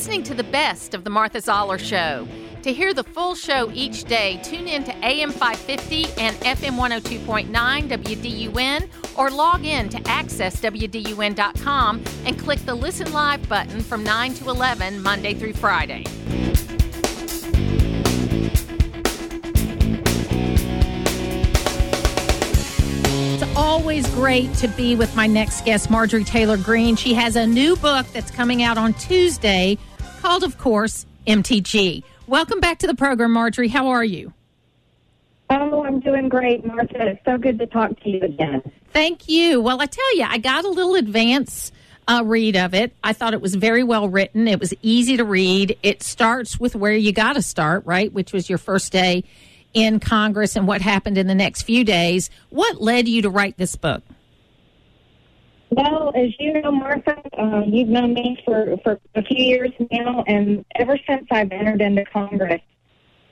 listening to the best of the Martha Zoller Show. To hear the full show each day, tune in to AM 550 and FM 102.9 WDUN or log in to accesswdun.com and click the Listen Live button from 9 to 11 Monday through Friday. It's always great to be with my next guest, Marjorie Taylor Greene. She has a new book that's coming out on Tuesday called, of course, MTG. Welcome back to the program, Marjorie. How are you? Oh, I'm doing great, Martha. It's so good to talk to you again. Thank you. Well, I tell you, I got a little advance uh, read of it. I thought it was very well written. It was easy to read. It starts with where you got to start, right? Which was your first day in Congress and what happened in the next few days. What led you to write this book? Well, as you know, Martha, uh, you've known me for, for a few years now, and ever since I've entered into Congress,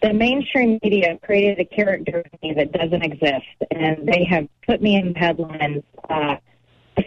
the mainstream media created a character of me that doesn't exist, and they have put me in headlines uh,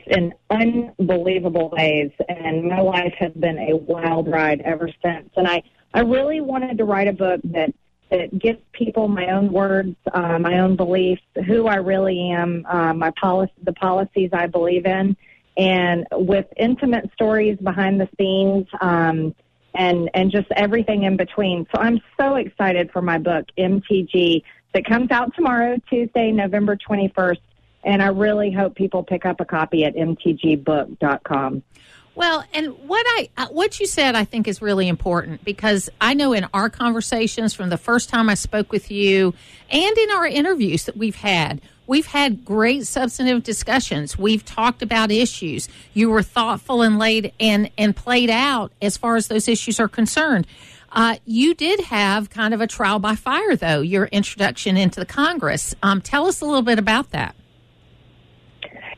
in unbelievable ways, and my life has been a wild ride ever since. And I, I really wanted to write a book that that gives people my own words, uh, my own beliefs, who I really am, uh, my policy, the policies I believe in, and with intimate stories behind the scenes, um, and and just everything in between. So I'm so excited for my book MTG that comes out tomorrow, Tuesday, November 21st, and I really hope people pick up a copy at mtgbook.com. Well, and what I uh, what you said I think is really important because I know in our conversations from the first time I spoke with you and in our interviews that we've had, we've had great substantive discussions. We've talked about issues. You were thoughtful and laid and and played out as far as those issues are concerned. Uh, you did have kind of a trial by fire, though, your introduction into the Congress. Um, tell us a little bit about that.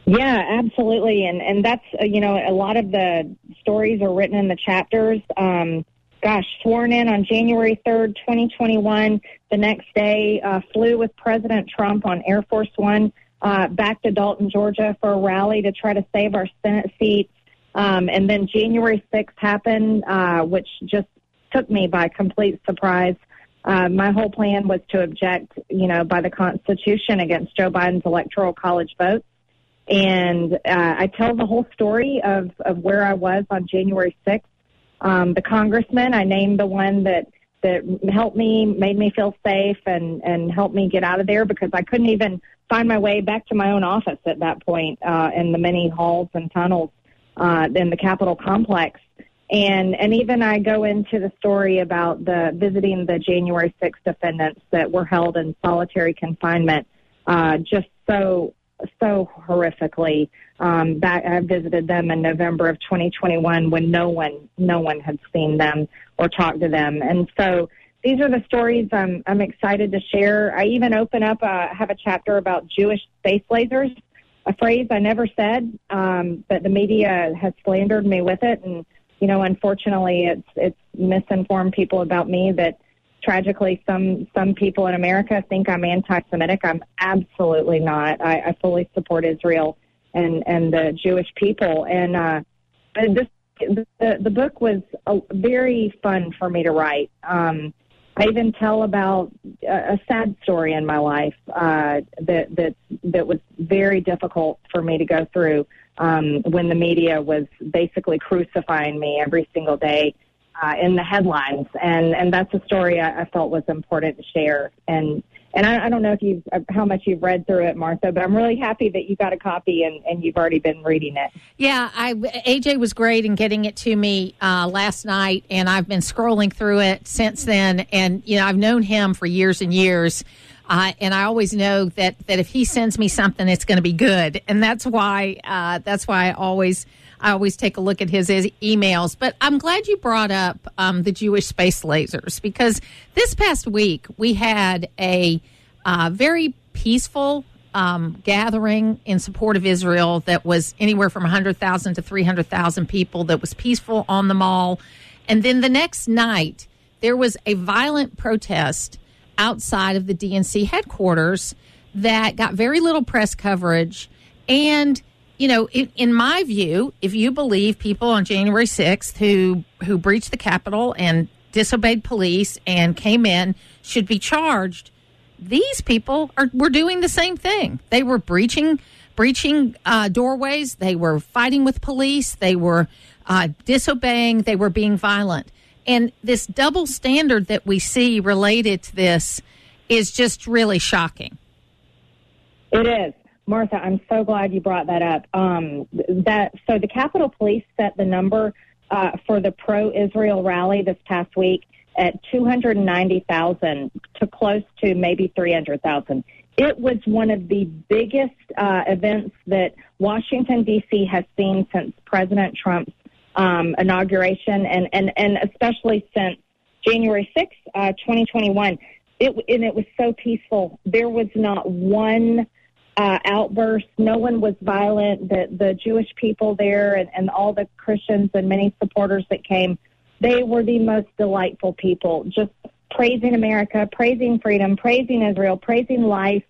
Yeah, absolutely, and and that's uh, you know a lot of the stories are written in the chapters. Um, gosh, sworn in on January third, twenty twenty one. The next day, uh, flew with President Trump on Air Force One uh, back to Dalton, Georgia, for a rally to try to save our Senate seats. Um, and then January sixth happened, uh, which just took me by complete surprise. Uh, my whole plan was to object, you know, by the Constitution against Joe Biden's electoral college votes and uh, I tell the whole story of, of where I was on January 6th. Um, the congressman, I named the one that that helped me, made me feel safe, and and helped me get out of there because I couldn't even find my way back to my own office at that point uh, in the many halls and tunnels uh, in the Capitol complex. And and even I go into the story about the visiting the January 6th defendants that were held in solitary confinement, uh, just so so horrifically. Um, back, I visited them in November of 2021 when no one, no one had seen them or talked to them, and so these are the stories I'm, I'm excited to share. I even open up, uh, have a chapter about Jewish space lasers, a phrase I never said, um, but the media has slandered me with it, and you know, unfortunately, it's it's misinformed people about me that tragically, some some people in America think I'm anti-Semitic. I'm absolutely not. I, I fully support Israel and and the Jewish people. And uh, this the the book was a, very fun for me to write. Um, I even tell about a, a sad story in my life uh, that that that was very difficult for me to go through um, when the media was basically crucifying me every single day uh, in the headlines, and and that's a story I, I felt was important to share. And and I, I don't know if you've how much you've read through it, Martha, but I'm really happy that you got a copy and, and you've already been reading it. Yeah, I AJ was great in getting it to me uh, last night, and I've been scrolling through it since then. And you know, I've known him for years and years. Uh, and I always know that, that if he sends me something, it's going to be good, and that's why uh, that's why I always I always take a look at his emails. But I'm glad you brought up um, the Jewish space lasers because this past week we had a uh, very peaceful um, gathering in support of Israel that was anywhere from 100,000 to 300,000 people that was peaceful on the mall. And then the next night, there was a violent protest outside of the DNC headquarters that got very little press coverage. And you know, in, in, my view, if you believe people on January 6th who who breached the Capitol and disobeyed police and came in should be charged, these people are were doing the same thing. They were breaching breaching uh, doorways. They were fighting with police. They were uh, disobeying. They were being violent. And this double standard that we see related to this is just really shocking. It is. Martha, I'm so glad you brought that up. Um, that so the Capitol Police set the number uh, for the pro-Israel rally this past week at 290,000 to close to maybe 300,000. It was one of the biggest uh, events that Washington D.C. has seen since President Trump's um, inauguration, and, and and especially since January 6, uh, 2021. It and it was so peaceful. There was not one uh, outburst. No one was violent. The the Jewish people there and, and all the Christians and many supporters that came, they were the most delightful people. Just praising America, praising freedom, praising Israel, praising life.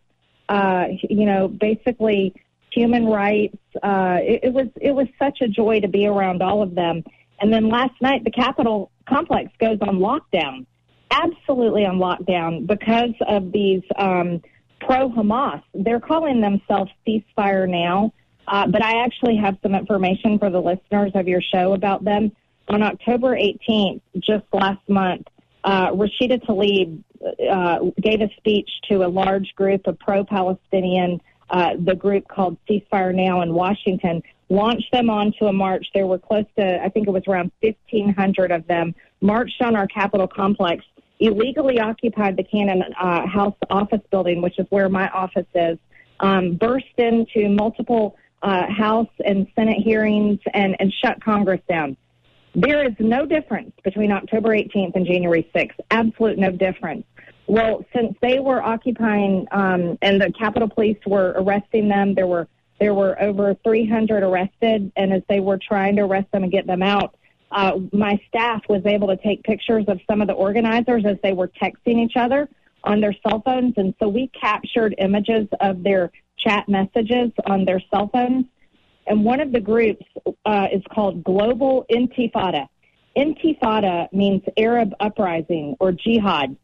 Uh, you know, basically human rights. Uh, it, it was it was such a joy to be around all of them. And then last night, the Capitol complex goes on lockdown, absolutely on lockdown because of these. Um, pro Hamas. They're calling themselves Ceasefire Now, uh, but I actually have some information for the listeners of your show about them. On October 18th, just last month, uh, Rashida Tlaib uh, gave a speech to a large group of pro Palestinian, uh, the group called Ceasefire Now in Washington, launched them onto a march. There were close to, I think it was around 1,500 of them, marched on our Capitol complex illegally occupied the Cannon uh, House office building, which is where my office is, um, burst into multiple uh, House and Senate hearings and, and shut Congress down. There is no difference between October 18th and January 6th. Absolute no difference. Well, since they were occupying um, and the Capitol Police were arresting them, there were there were over 300 arrested, and as they were trying to arrest them and get them out, uh, my staff was able to take pictures of some of the organizers as they were texting each other on their cell phones. And so we captured images of their chat messages on their cell phones. And one of the groups uh, is called Global Intifada. Intifada means Arab uprising or jihad.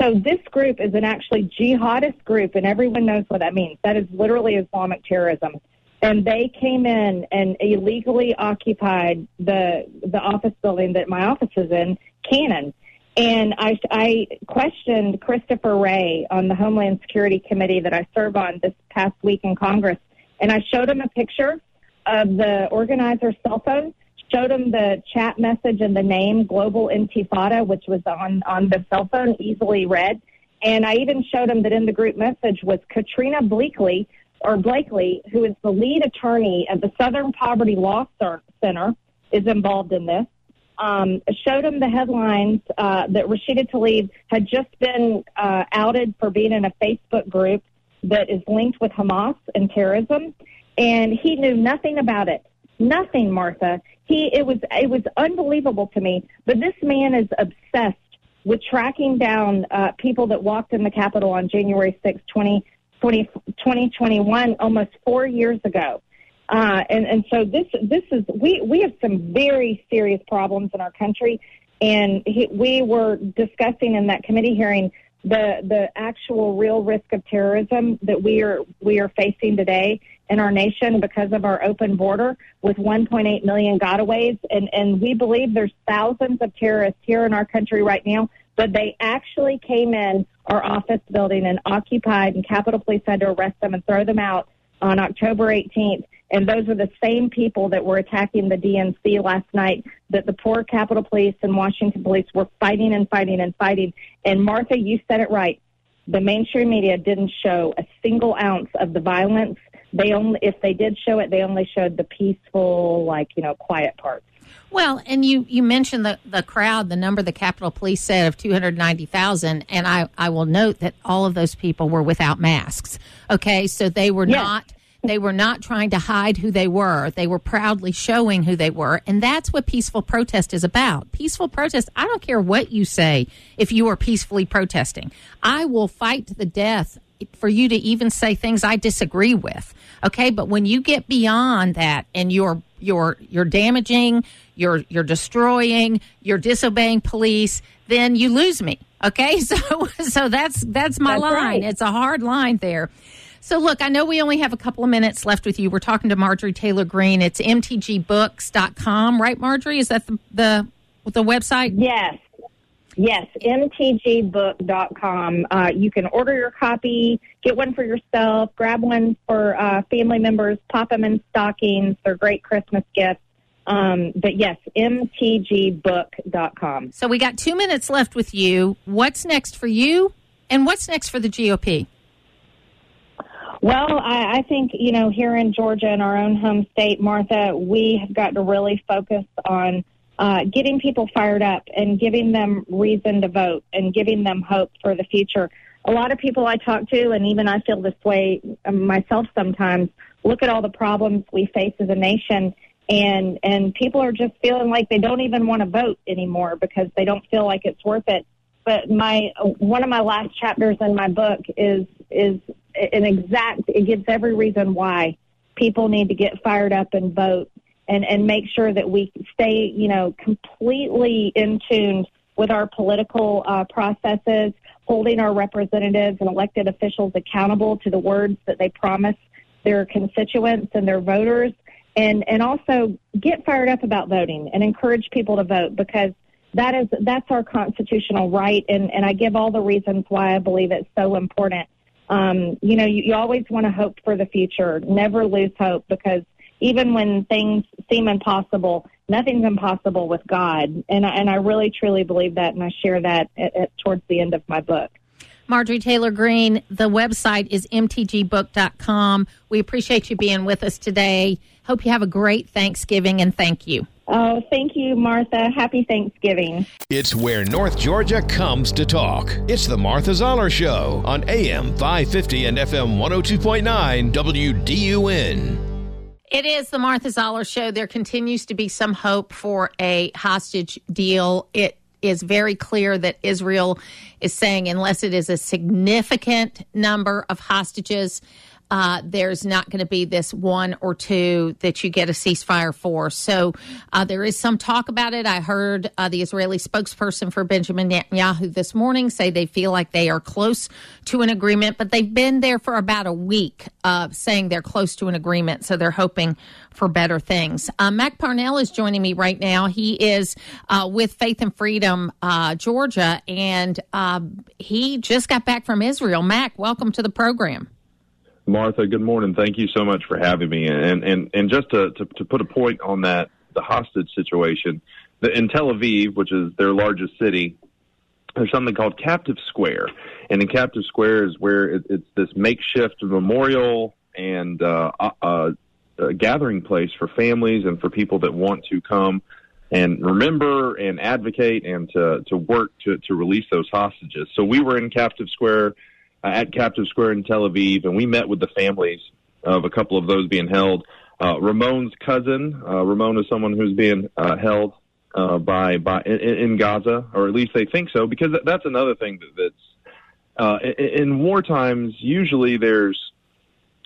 So this group is an actually jihadist group, and everyone knows what that means. That is literally Islamic terrorism and they came in and illegally occupied the the office building that my office is in, Cannon. And I, I questioned Christopher Wray on the Homeland Security Committee that I serve on this past week in Congress, and I showed him a picture of the organizer's cell phone, showed him the chat message and the name Global Intifada, which was on on the cell phone, easily read. And I even showed him that in the group message was Katrina Bleakley, or Blakely, who is the lead attorney at the Southern Poverty Law Center, is involved in this. Um, showed him the headlines uh, that Rashida Tlaib had just been uh, outed for being in a Facebook group that is linked with Hamas and terrorism, and he knew nothing about it. Nothing, Martha. He it was it was unbelievable to me. But this man is obsessed with tracking down uh, people that walked in the Capitol on January 6, 20, 20, 2021, almost four years ago. Uh, and, and so this, this is, we, we have some very serious problems in our country. And he, we were discussing in that committee hearing the, the actual real risk of terrorism that we are, we are facing today in our nation because of our open border with 1.8 million gotaways. And, and we believe there's thousands of terrorists here in our country right now but they actually came in our office building and occupied, and Capitol Police had to arrest them and throw them out on October 18th. And those were the same people that were attacking the DNC last night that the poor Capitol Police and Washington Police were fighting and fighting and fighting. And Martha, you said it right. The mainstream media didn't show a single ounce of the violence. They only, if they did show it, they only showed the peaceful, like, you know, quiet parts. Well, and you, you mentioned the, the crowd, the number the Capitol Police said of 290,000. And I, I will note that all of those people were without masks. Okay. So they were yes. not. They were not trying to hide who they were. They were proudly showing who they were. And that's what peaceful protest is about. Peaceful protest, I don't care what you say if you are peacefully protesting. I will fight to the death for you to even say things I disagree with. Okay, but when you get beyond that and you're you're you're damaging, you're you're destroying, you're disobeying police, then you lose me. Okay, so so that's that's my That's line. right. It's a hard line there. So look, I know we only have a couple of minutes left with you. We're talking to Marjorie Taylor Greene. It's mtgbooks.com, right, Marjorie? Is that the the, the website? Yes. Yes, mtgbook.com. Uh, you can order your copy, get one for yourself, grab one for uh, family members, pop them in stockings. They're great Christmas gifts. Um, but yes, mtgbook.com. So we got two minutes left with you. What's next for you, and what's next for the GOP? Well, I, I think, you know, here in Georgia, in our own home state, Martha, we have got to really focus on uh, getting people fired up and giving them reason to vote and giving them hope for the future. A lot of people I talk to, and even I feel this way um, myself sometimes, look at all the problems we face as a nation, and and people are just feeling like they don't even want to vote anymore because they don't feel like it's worth it. But my one of my last chapters in my book is is an exact. It gives every reason why people need to get fired up and vote and and make sure that we stay, you know, completely in tune with our political uh, processes, holding our representatives and elected officials accountable to the words that they promise their constituents and their voters, and and also get fired up about voting and encourage people to vote because that is that's our constitutional right, and and I give all the reasons why I believe it's so important. Um, you know, you, you always want to hope for the future. Never lose hope because even when things seem impossible, nothing's impossible with God. And I, and I really truly believe that, and I share that at, at, towards the end of my book. Marjorie Taylor Greene, the website is mtgbook.com. We appreciate you being with us today. Hope you have a great Thanksgiving and thank you. Oh, thank you, Martha. Happy Thanksgiving. It's where North Georgia comes to talk. It's the Martha Zoller Show on AM 550 and FM 102.9 WDUN. It is the Martha Zoller Show. There continues to be some hope for a hostage deal. It is very clear that Israel is saying, unless it is a significant number of hostages, uh, there's not going to be this one or two that you get a ceasefire for. So uh, there is some talk about it. I heard uh, the Israeli spokesperson for Benjamin Netanyahu this morning say they feel like they are close to an agreement, but they've been there for about a week uh, saying they're close to an agreement. So they're hoping for better things. Uh, Mack Parnell is joining me right now. He is uh, with Faith and Freedom Georgia, and he just got back from Israel. Mack, welcome to the program. Martha, good morning. Thank you so much for having me. And and and just to to, to put a point on that, the hostage situation the, in Tel Aviv, which is their largest city, there's something called Captive Square, and in Captive Square is where it, it's this makeshift memorial and uh, uh, a gathering place for families and for people that want to come and remember and advocate and to to work to to release those hostages. So we were in Captive Square uh, at Captive Square in Tel Aviv, and we met with the families of a couple of those being held. Uh, Ramon's cousin, uh, Ramon is someone who's being uh, held uh, by by in, in Gaza, or at least they think so, because that's another thing that, that's uh, in, in war times. Usually, there's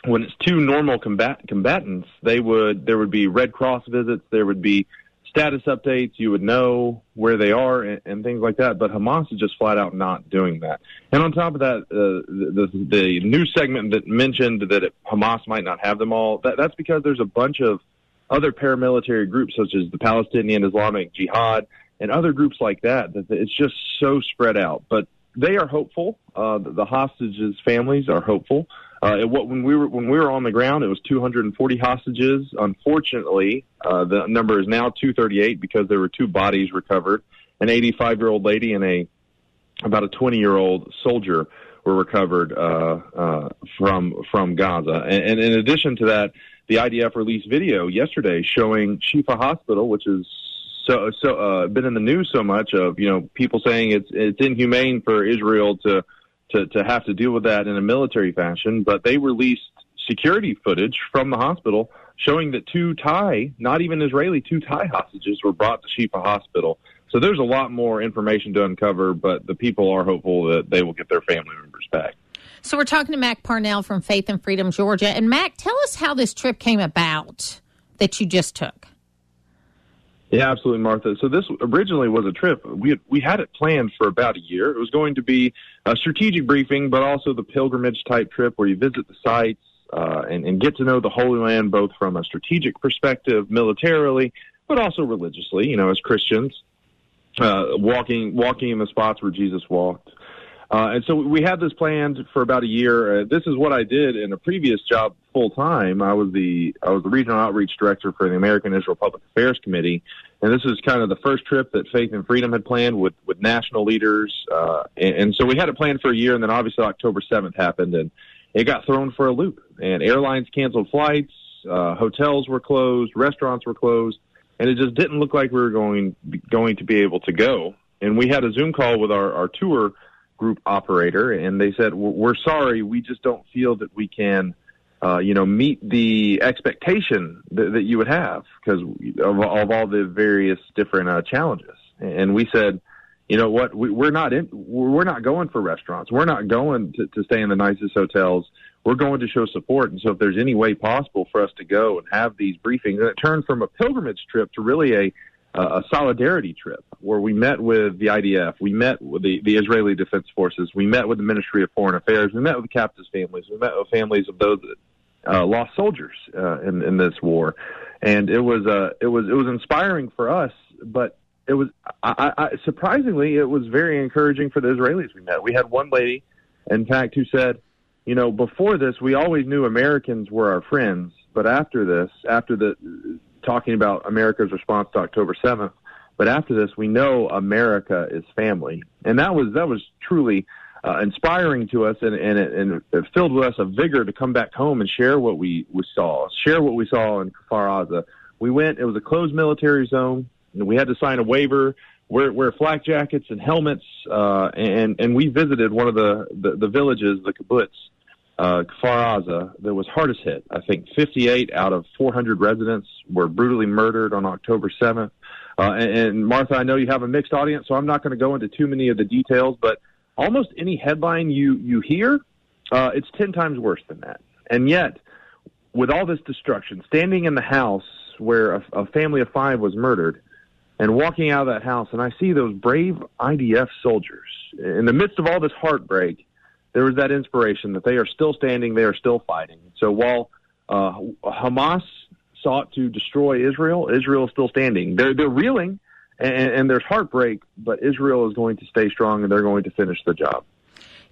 when it's two normal combat combatants, they would there would be Red Cross visits, there would be status updates, you would know where they are and, and, things like that. But Hamas is just flat out not doing that. And on top of that, uh, the, the, the segment that mentioned that it, Hamas might not have them all, that, that's because there's a bunch of other paramilitary groups such as the Palestinian Islamic Jihad and other groups like that, that it's just so spread out. But they are hopeful. Uh, the hostages' families are hopeful. Uh, what when we were when we were on the ground, it was 240 hostages. Unfortunately, uh, the number is now 238 because there were two bodies recovered. An 85 year old lady and a about a 20 year old soldier were recovered uh, uh, from from Gaza. And, and in addition to that, the IDF released video yesterday showing Shifa Hospital, which is so so uh, been in the news so much of you know people saying it's it's inhumane for Israel to to, to have to deal with that in a military fashion, but they released security footage from the hospital showing that two Thai, not even Israeli, two Thai hostages were brought to Shifa Hospital. So there's a lot more information to uncover, but the people are hopeful that they will get their family members back. So we're talking to Mack Parnell from Faith and Freedom, Georgia. And Mack, tell us how this trip came about that you just took. Yeah, absolutely, Martha. So this originally was a trip. We had, we had it planned for about a year. It was going to be a strategic briefing, but also the pilgrimage type trip where you visit the sites uh, and, and get to know the Holy Land both from a strategic perspective, militarily, but also religiously. You know, as Christians, uh, walking walking in the spots where Jesus walked. Uh, and so we had this planned for about a year. Uh, this is what I did in a previous job full time. I was the I was the regional outreach director for the American Israel Public Affairs Committee, and this is kind of the first trip that Faith and Freedom had planned with with national leaders. Uh, and, and so we had it planned for a year, and then obviously October seventh happened, and it got thrown for a loop. And airlines canceled flights, uh, hotels were closed, restaurants were closed, and it just didn't look like we were going going to be able to go. And we had a Zoom call with our, our tour group operator, and they said, "We're sorry, we just don't feel that we can." Uh, you know, meet the expectation that, that you would have because of, of, all the various different uh, challenges. And we said, you know what, we, we're not in, we're not going for restaurants. We're not going to, to stay in the nicest hotels. We're going to show support. And so, if there's any way possible for us to go and have these briefings, and it turned from a pilgrimage trip to really a a solidarity trip where we met with the IDF, we met with the, the Israeli Defense Forces, we met with the Ministry of Foreign Affairs, we met with the captives' families, we met with families of those that uh, lost soldiers uh, in, in this war, and it was uh, it was it was inspiring for us, but it was I, I, surprisingly it was very encouraging for the Israelis we met. We had one lady, in fact, who said, you know, before this we always knew Americans were our friends, but after this, after the talking about America's response to October 7th. But after this, we know America is family, and that was that was truly uh, inspiring to us, and and and filled with us a vigor to come back home and share what we we saw, share what we saw in Kfar Aza. We went; it was a closed military zone, and we had to sign a waiver, wear wear flak jackets and helmets, uh, and and we visited one of the the, the villages, the kibbutz, uh, Kfar Aza that was hardest hit. I think 58 out of 400 residents were brutally murdered on October 7th. Uh, and, and Martha, I know you have a mixed audience, so I'm not going to go into too many of the details, but almost any headline you, you hear, uh, it's 10 times worse than that. And yet, with all this destruction, standing in the house where a, a family of five was murdered, and walking out of that house, and I see those brave IDF soldiers in the midst of all this heartbreak there was that inspiration that they are still standing, they are still fighting. So while uh, Hamas sought to destroy Israel, Israel is still standing. They're they're reeling, and, and there's heartbreak, but Israel is going to stay strong, and they're going to finish the job.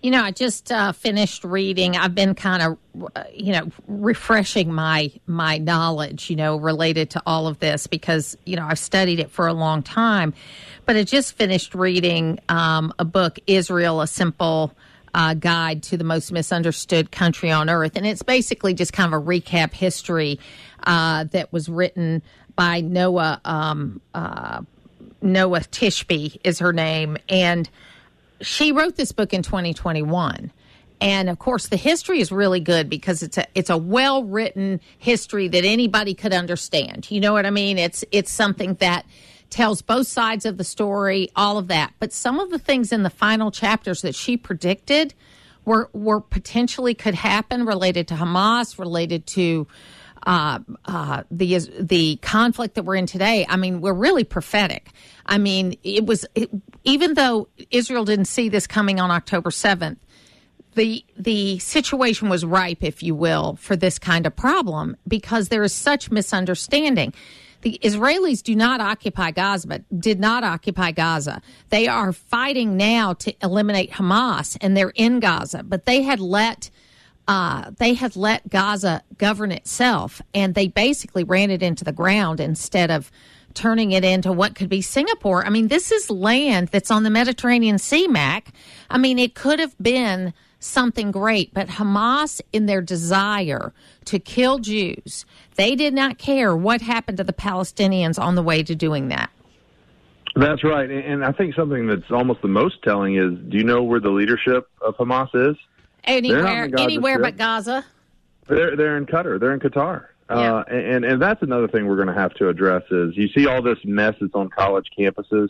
You know, I just uh, finished reading. I've been kind of, uh, you know, refreshing my my knowledge, you know, related to all of this because you know I've studied it for a long time. But I just finished reading um, a book, Israel: A Simple uh, guide to the most misunderstood country on earth. And it's basically just kind of a recap history uh, that was written by Noah. Um, uh, Noa Tishby is her name. And she wrote this book in 2021. And of course, the history is really good because it's a it's a well written history that anybody could understand. You know what I mean? It's it's something that tells both sides of the story, all of that. But some of the things in the final chapters that she predicted were were potentially could happen related to Hamas, related to uh, uh, the the conflict that we're in today. I mean, we're really prophetic. I mean, it was it, even though Israel didn't see this coming on October seventh. The the situation was ripe, if you will, for this kind of problem because there is such misunderstanding. The Israelis do not occupy Gaza, did not occupy Gaza. They are fighting now to eliminate Hamas, and they're in Gaza. But they had let uh, they had let Gaza govern itself, and they basically ran it into the ground instead of turning it into what could be Singapore. I mean, this is land that's on the Mediterranean Sea, Mack. I mean, it could have been something great. But Hamas, in their desire to kill Jews, they did not care what happened to the Palestinians on the way to doing that. That's right. And I think something that's almost the most telling is do you know where the leadership of Hamas is? Anywhere, anywhere but Gaza. They're, they're in Qatar. They're in Qatar. Yeah. Uh, and, and that's another thing we're going to have to address is you see all this mess that's on college campuses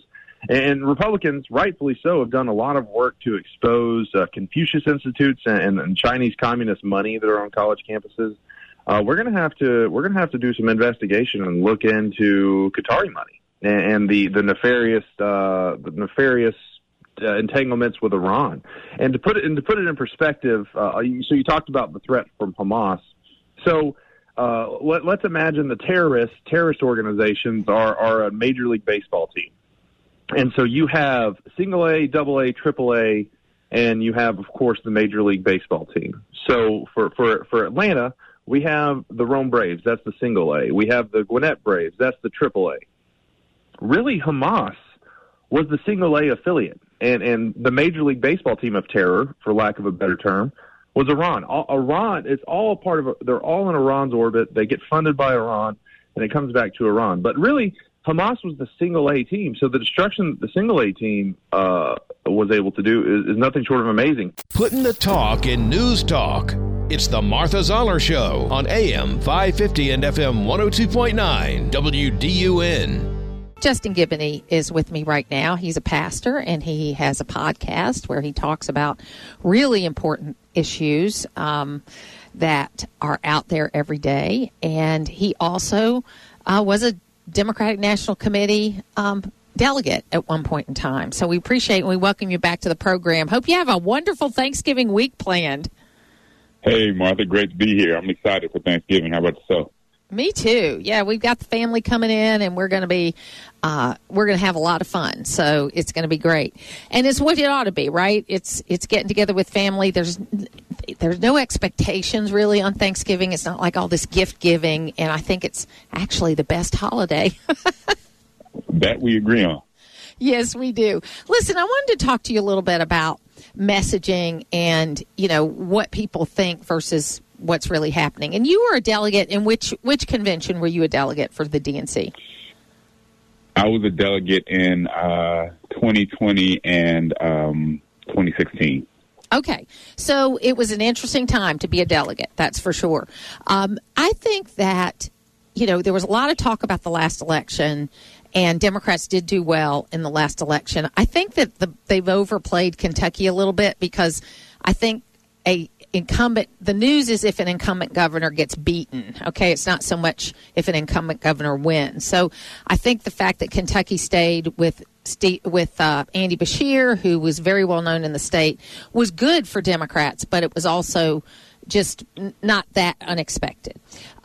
And Republicans, rightfully so, have done a lot of work to expose uh, Confucius Institutes and, and Chinese communist money that are on college campuses. Uh, we're going to have to we're going to have to do some investigation and look into Qatari money and, and the the nefarious uh, the nefarious uh, entanglements with Iran. And to put it and to put it in perspective, uh, so you talked about the threat from Hamas. So uh, let, us imagine the terrorists terrorist organizations are are a major league baseball team, and so you have single A, double A, triple A, and you have of course the major league baseball team. So for for for Atlanta. We have the Rome Braves, that's the single A. We have the Gwinnett Braves, that's the triple A. Really, Hamas was the single A affiliate and and the Major League Baseball team of terror, for lack of a better term, was Iran. All, Iran is all part of. They're all in Iran's orbit. They get funded by Iran, and it comes back to Iran. But really, Hamas was the single A team. So the destruction that the single A team uh, was able to do is, is nothing short of amazing. Putting the talk in news talk. It's the Martha Zoller Show on AM 550 and FM 102.9 WDUN. Justin Giboney is with me right now. He's a pastor and he has a podcast where he talks about really important issues um, that are out there every day. And he also uh, was a Democratic National Committee um, delegate at one point in time. So we appreciate and we welcome you back to the program. Hope you have a wonderful Thanksgiving week planned. Hey, Martha, great to be here. I'm excited for Thanksgiving. How about yourself? Me too. Yeah, we've got the family coming in, and we're going to be uh, we're going to have a lot of fun. So it's going to be great, and it's what it ought to be, right? It's it's getting together with family. There's there's no expectations really on Thanksgiving. It's not like all this gift giving, and I think it's actually the best holiday. that we agree on. Yes, we do. Listen, I wanted to talk to you a little bit about messaging and you know what people think versus what's really happening. And you were a delegate in which which convention were you a delegate for the DNC? I was a delegate in uh, 2020 and um, 2016. Okay, so it was an interesting time to be a delegate. That's for sure. Um, I think that you know there was a lot of talk about the last election, and Democrats did do well in the last election. I think that the, they've overplayed Kentucky a little bit because I think a incumbent the news is if an incumbent governor gets beaten okay? It's not so much if an incumbent governor wins. So i think the fact that kentucky stayed with with uh, Andy Beshear, who was very well known in the state, was good for Democrats, but it was also just not that unexpected.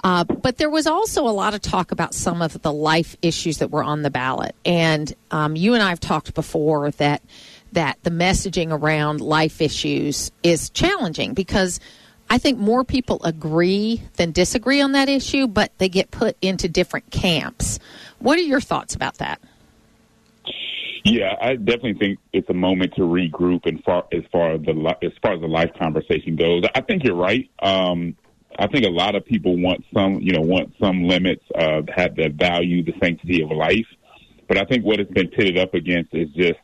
Uh, but there was also a lot of talk about some of the life issues that were on the ballot, and um, you and I have talked before that that the messaging around life issues is challenging because I think more people agree than disagree on that issue, but they get put into different camps. What are your thoughts about that? Yeah, I definitely think it's a moment to regroup and far as far as the as far as the life conversation goes. I think you're right. Um, I think a lot of people want some, you know, want some limits uh, have that value the sanctity of life. But I think what it's been pitted up against is just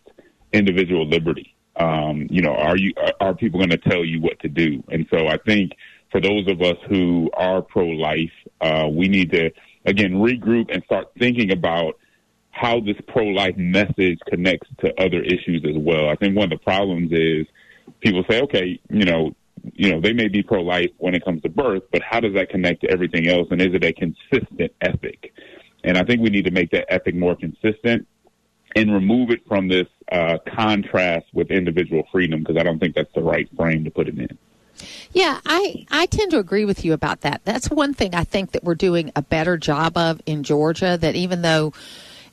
individual liberty. Um, you know, are you are, people going to tell you what to do? And so I think for those of us who are pro-life, uh, we need to again regroup and start thinking about how this pro-life message connects to other issues as well. I think one of the problems is people say, okay, you know, you know, they may be pro-life when it comes to birth, but how does that connect to everything else? And is it a consistent ethic? And I think we need to make that ethic more consistent and remove it from this uh, contrast with individual freedom because I don't think that's the right frame to put it in. Yeah, I, I tend to agree with you about that. That's one thing I think that we're doing a better job of in Georgia. That even though,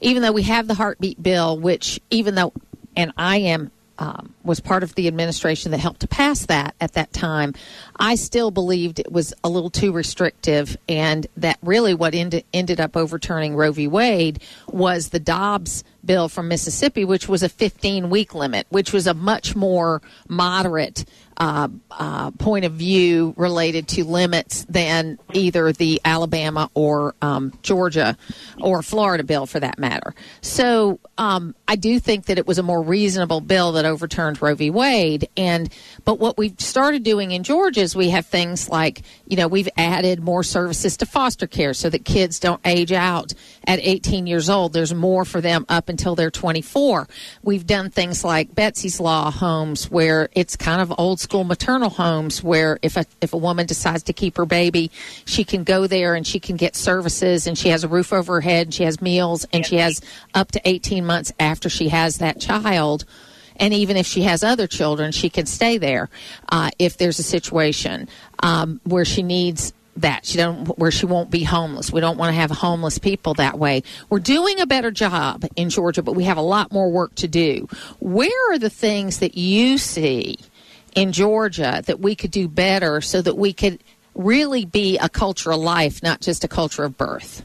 even though we have the heartbeat bill, which even though, and I am um, was part of the administration that helped to pass that at that time, I still believed it was a little too restrictive, and that really what ended ended up overturning Roe v. Wade was the Dobbs bill from Mississippi, which was a 15 week limit, which was a much more moderate uh, uh, point of view related to limits than either the Alabama or um, Georgia or Florida bill for that matter. So um, I do think that it was a more reasonable bill that overturned Roe v. Wade. And but what we've started doing in Georgia we have things like you know we've added more services to foster care so that kids don't age out at 18 years old. There's more for them up up until they're 24. We've done things like Betsy's Law homes where it's kind of old school maternal homes where if a, if a woman decides to keep her baby, she can go there and she can get services and she has a roof over her head and she has meals and she has up to 18 months after she has that child and even if she has other children, she can stay there uh, if there's a situation um, where she needs that she don't where she won't be homeless. We don't want to have homeless people that way. We're doing a better job in Georgia, but we have a lot more work to do. Where are the things that you see in Georgia that we could do better so that we could really be a culture of life, not just a culture of birth?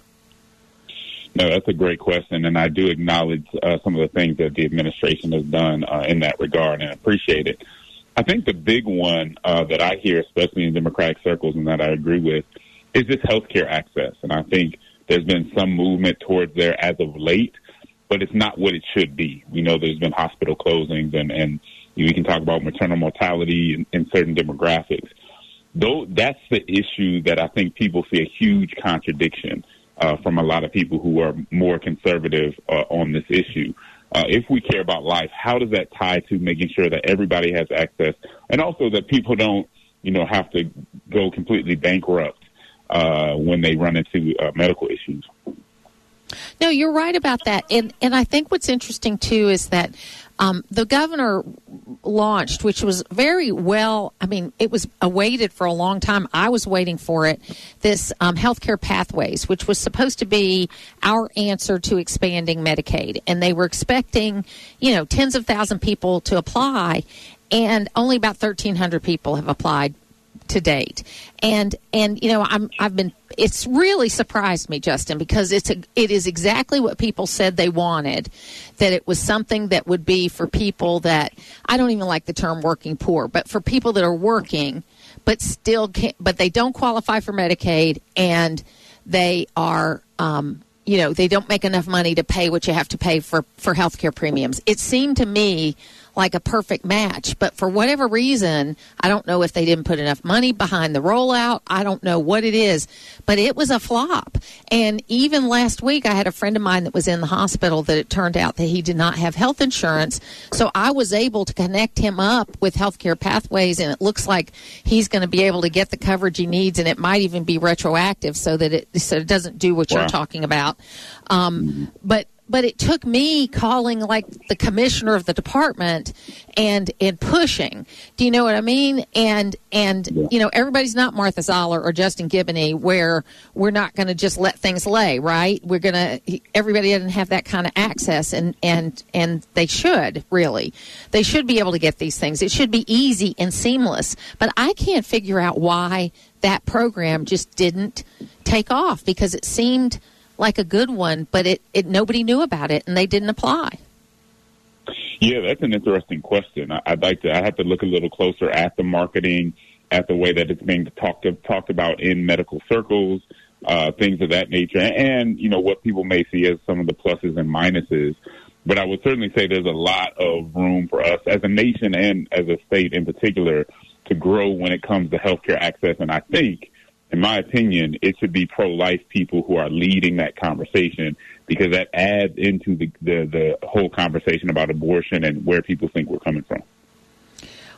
No, that's a great question, and I do acknowledge uh, some of the things that the administration has done uh, in that regard, and appreciate it. I think the big one uh, that I hear, especially in Democratic circles, and that I agree with, is this healthcare access, and I think there's been some movement towards there as of late, but it's not what it should be. We know there's been hospital closings, and and we can talk about maternal mortality in, in certain demographics. Though that's the issue that I think people see a huge contradiction uh, from a lot of people who are more conservative uh, on this issue. Uh, if we care about life, how does that tie to making sure that everybody has access, and also that people don't, you know, have to go completely bankrupt uh, when they run into uh, medical issues? No, you're right about that, and and I think what's interesting too is that um, the governor launched, which was very well. I mean, it was awaited for a long time. I was waiting for it. This um, healthcare pathways, which was supposed to be our answer to expanding Medicaid, and they were expecting, you know, tens of thousand people to apply, and only about 1,300 people have applied to date. And and you know, I'm I've been it's really surprised me, Justin, because it's a it is exactly what people said they wanted. That it was something that would be for people that I don't even like the term working poor, but for people that are working but still can't, but they don't qualify for Medicaid and they are um, you know they don't make enough money to pay what you have to pay for for healthcare premiums. It seemed to me like a perfect match. But for whatever reason, I don't know if they didn't put enough money behind the rollout. I don't know what it is, but it was a flop. And even last week, I had a friend of mine that was in the hospital that it turned out that he did not have health insurance. So I was able to connect him up with healthcare pathways, and it looks like he's going to be able to get the coverage he needs, and it might even be retroactive so that it so it doesn't do what wow. you're talking about. Um, but but it took me calling like the commissioner of the department and and pushing. Do you know what I mean? And and yeah. you know everybody's not Martha Zoller or Justin Giboney where we're not going to just let things lay, right? We're going to everybody doesn't have that kind of access and and and they should really. They should be able to get these things. It should be easy and seamless. But I can't figure out why that program just didn't take off because it seemed like a good one, but it, it nobody knew about it and they didn't apply. Yeah, that's an interesting question. I, would like to. I have to look a little closer at the marketing, at the way that it's being talked of, talked about in medical circles, uh, things of that nature, and you know what people may see as some of the pluses and minuses. But I would certainly say there's a lot of room for us as a nation and as a state in particular to grow when it comes to healthcare access. And I think in my opinion, it should be pro-life people who are leading that conversation because that adds into the, the, the whole conversation about abortion and where people think we're coming from.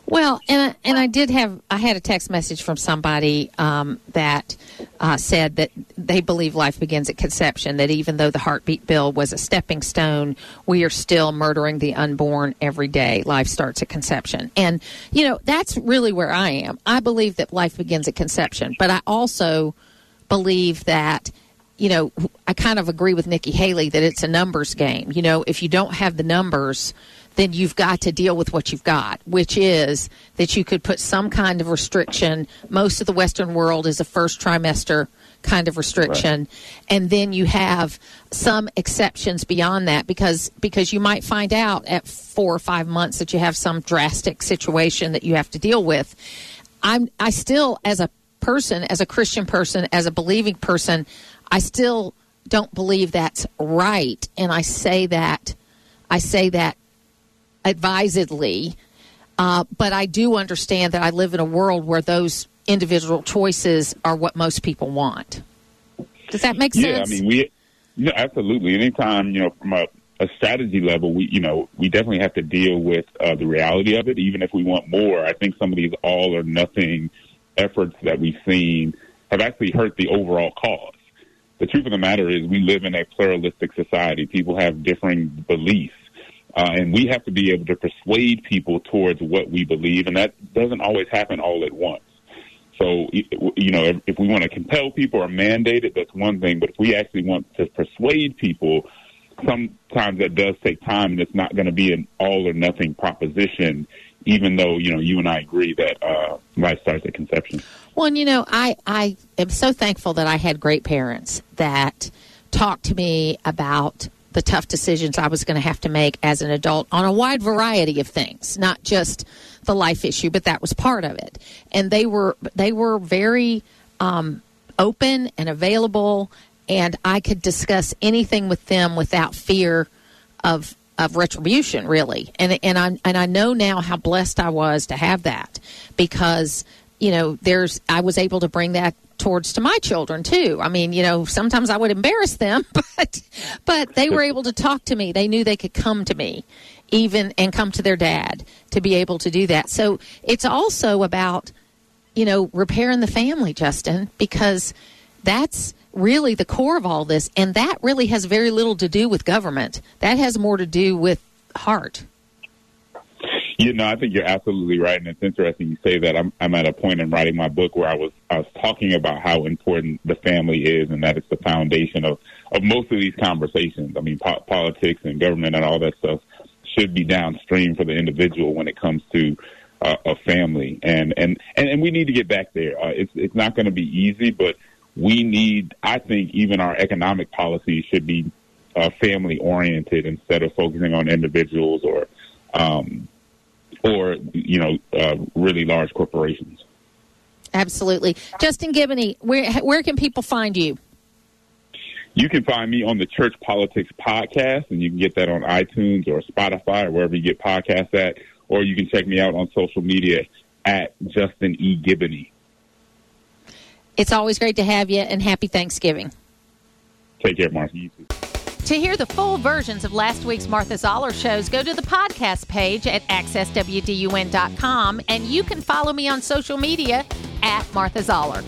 Well, and I, and I did have I had a text message from somebody um, that uh, said that they believe life begins at conception. That even though the heartbeat bill was a stepping stone, we are still murdering the unborn every day. Life starts at conception, and you know that's really where I am. I believe that life begins at conception, but I also believe that you know, I kind of agree with Nikki Haley that it's a numbers game. You know, if you don't have the numbers, then you've got to deal with what you've got, which is that you could put some kind of restriction. Most of the Western world is a first trimester kind of restriction right. and then you have some exceptions beyond that because because you might find out at 4 or 5 months that you have some drastic situation that you have to deal with i'm i still as a person as a christian person as a believing person i still don't believe that's right and i say that i say that advisedly. Uh, but I do understand that I live in a world where those individual choices are what most people want. Does that make sense? Yeah, I mean, we, yeah, absolutely. Anytime, you know, from a a strategy level, we you know we definitely have to deal with uh, the reality of it. Even if we want more, I think some of these all or nothing efforts that we've seen have actually hurt the overall cause. The truth of the matter is, we live in a pluralistic society. People have differing beliefs. Uh, and we have to be able to persuade people towards what we believe, and that doesn't always happen all at once. So, you know, if, if we want to compel people or mandate it, that's one thing. But if we actually want to persuade people, sometimes that does take time, and it's not going to be an all or nothing proposition. Even though you know you and I agree that uh, life starts at conception. Well, and you know, I I am so thankful that I had great parents that talked to me about the tough decisions I was going to have to make as an adult on a wide variety of things, not just the life issue, but that was part of it. And they were they were very um, open and available, and I could discuss anything with them without fear of of retribution, really. And and I and I know now how blessed I was to have that because you know there's I was able to bring that towards to my children too. I mean, you know, sometimes I would embarrass them, but but they were able to talk to me. They knew they could come to me even and come to their dad to be able to do that. So it's also about you know, repairing the family, Justin, because that's really the core of all this and that really has very little to do with government. That has more to do with heart. You know, I think you're absolutely right, and it's interesting you say that. I'm I'm at a point in writing my book where I was I was talking about how important the family is, and that it's the foundation of of most of these conversations. I mean, po- politics and government and all that stuff should be downstream for the individual when it comes to uh, a family, and and and, and we need to get back there. Uh, it's it's not going to be easy, but we need. I think even our economic policy should be uh, family oriented instead of focusing on individuals or um, or you know uh, really large corporations. Absolutely, Justin Giboney. Where where can people find you? You can find me on the Church Politics Podcast, and you can get that on iTunes or Spotify or wherever you get podcasts at. Or you can check me out on social media at Justin E. Giboney. It's always great to have you, and happy Thanksgiving. Take care, Martha. To hear the full versions of last week's Martha Zoller shows, go to the podcast page at accesswdun.com and you can follow me on social media at Martha Zoller.